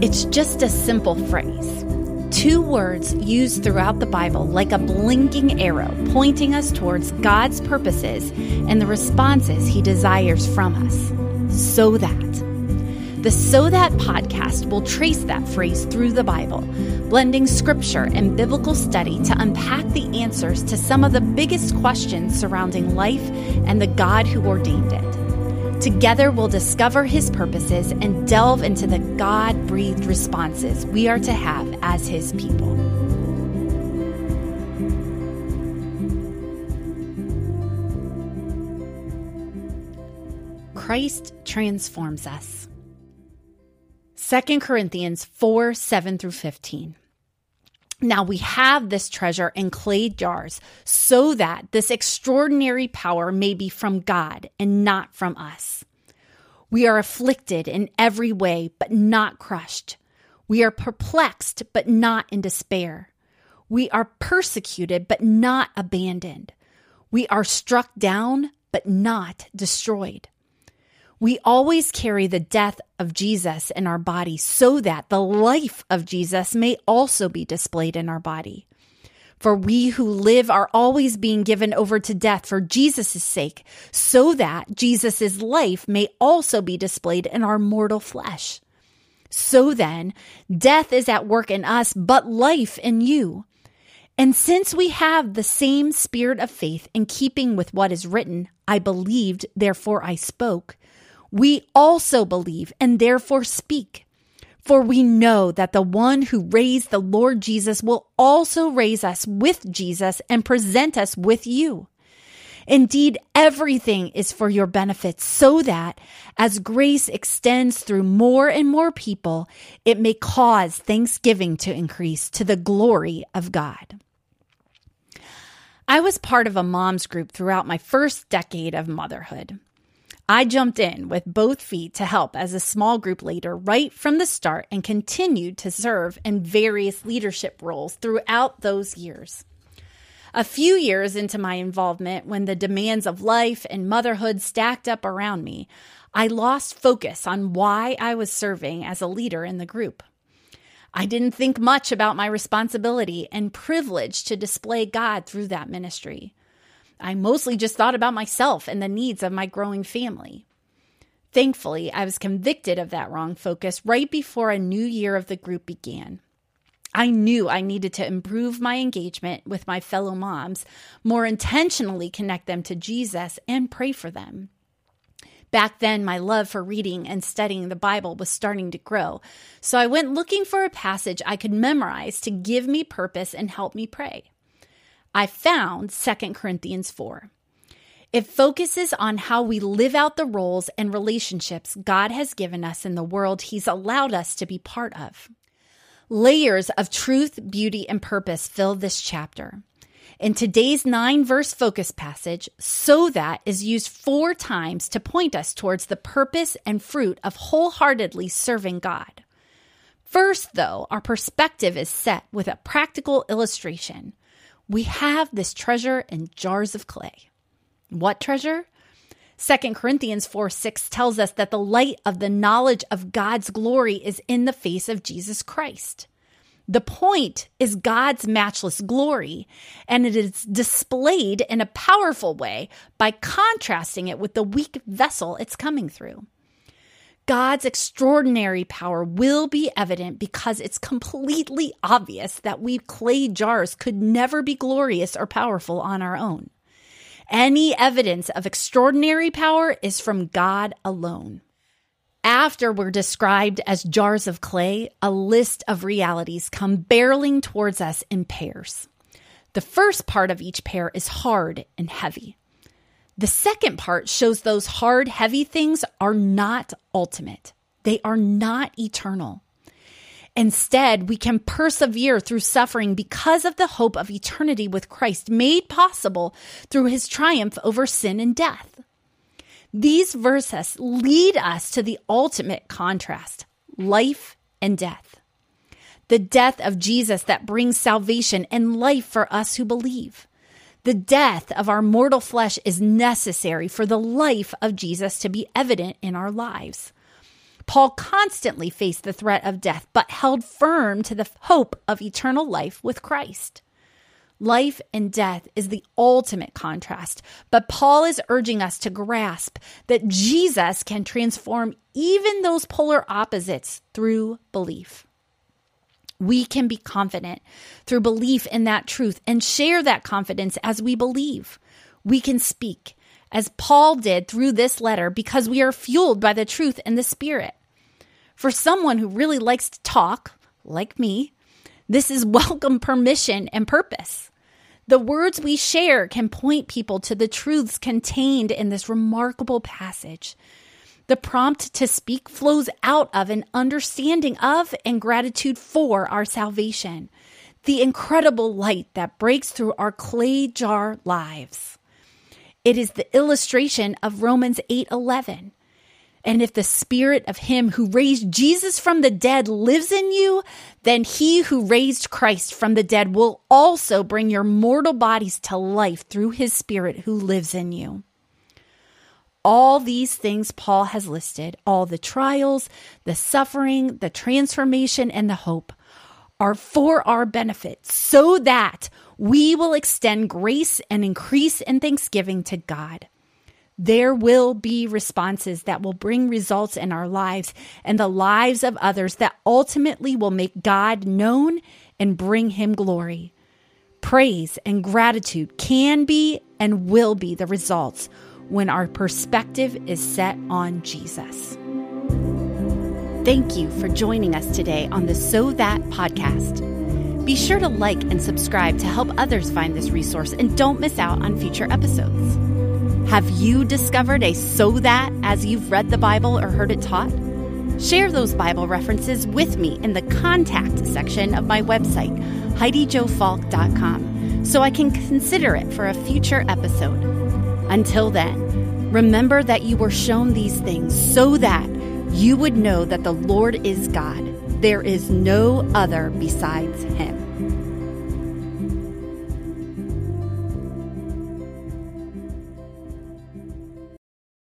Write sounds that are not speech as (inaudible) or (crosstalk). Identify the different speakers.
Speaker 1: It's just a simple phrase. Two words used throughout the Bible like a blinking arrow pointing us towards God's purposes and the responses He desires from us. So that. The So That podcast will trace that phrase through the Bible, blending scripture and biblical study to unpack the answers to some of the biggest questions surrounding life and the God who ordained it. Together, we'll discover his purposes and delve into the God breathed responses we are to have as his people. Christ transforms us. 2 Corinthians 4 7 through 15. Now we have this treasure in clay jars so that this extraordinary power may be from God and not from us. We are afflicted in every way, but not crushed. We are perplexed, but not in despair. We are persecuted, but not abandoned. We are struck down, but not destroyed. We always carry the death of Jesus in our body so that the life of Jesus may also be displayed in our body. For we who live are always being given over to death for Jesus' sake, so that Jesus' life may also be displayed in our mortal flesh. So then, death is at work in us, but life in you. And since we have the same spirit of faith in keeping with what is written, I believed, therefore I spoke we also believe and therefore speak. For we know that the one who raised the Lord Jesus will also raise us with Jesus and present us with you. Indeed, everything is for your benefit so that as grace extends through more and more people, it may cause thanksgiving to increase to the glory of God. I was part of a mom's group throughout my first decade of motherhood. I jumped in with both feet to help as a small group leader right from the start and continued to serve in various leadership roles throughout those years. A few years into my involvement, when the demands of life and motherhood stacked up around me, I lost focus on why I was serving as a leader in the group. I didn't think much about my responsibility and privilege to display God through that ministry. I mostly just thought about myself and the needs of my growing family. Thankfully, I was convicted of that wrong focus right before a new year of the group began. I knew I needed to improve my engagement with my fellow moms, more intentionally connect them to Jesus, and pray for them. Back then, my love for reading and studying the Bible was starting to grow, so I went looking for a passage I could memorize to give me purpose and help me pray. I found 2 Corinthians 4. It focuses on how we live out the roles and relationships God has given us in the world He's allowed us to be part of. Layers of truth, beauty, and purpose fill this chapter. In today's nine verse focus passage, so that is used four times to point us towards the purpose and fruit of wholeheartedly serving God. First, though, our perspective is set with a practical illustration. We have this treasure in jars of clay. What treasure? 2 Corinthians 4 6 tells us that the light of the knowledge of God's glory is in the face of Jesus Christ. The point is God's matchless glory, and it is displayed in a powerful way by contrasting it with the weak vessel it's coming through. God's extraordinary power will be evident because it's completely obvious that we clay jars could never be glorious or powerful on our own. Any evidence of extraordinary power is from God alone. After we're described as jars of clay, a list of realities come barreling towards us in pairs. The first part of each pair is hard and heavy. The second part shows those hard, heavy things are not ultimate. They are not eternal. Instead, we can persevere through suffering because of the hope of eternity with Christ made possible through his triumph over sin and death. These verses lead us to the ultimate contrast life and death. The death of Jesus that brings salvation and life for us who believe. The death of our mortal flesh is necessary for the life of Jesus to be evident in our lives. Paul constantly faced the threat of death, but held firm to the hope of eternal life with Christ. Life and death is the ultimate contrast, but Paul is urging us to grasp that Jesus can transform even those polar opposites through belief. We can be confident through belief in that truth and share that confidence as we believe. We can speak, as Paul did through this letter, because we are fueled by the truth and the Spirit. For someone who really likes to talk, like me, this is (laughs) welcome permission and purpose. The words we share can point people to the truths contained in this remarkable passage. The prompt to speak flows out of an understanding of and gratitude for our salvation, the incredible light that breaks through our clay jar lives. It is the illustration of Romans 8:11. And if the spirit of him who raised Jesus from the dead lives in you, then he who raised Christ from the dead will also bring your mortal bodies to life through his spirit who lives in you. All these things Paul has listed, all the trials, the suffering, the transformation, and the hope, are for our benefit so that we will extend grace and increase in thanksgiving to God there will be responses that will bring results in our lives and the lives of others that ultimately will make God known and bring him glory. Praise and gratitude can be and will be the results when our perspective is set on Jesus. Thank you for joining us today on the So That podcast. Be sure to like and subscribe to help others find this resource and don't miss out on future episodes. Have you discovered a so that as you've read the Bible or heard it taught? Share those Bible references with me in the contact section of my website, HeidiJoFulk.com, so I can consider it for a future episode. Until then, remember that you were shown these things so that you would know that the Lord is God. There is no other besides Him.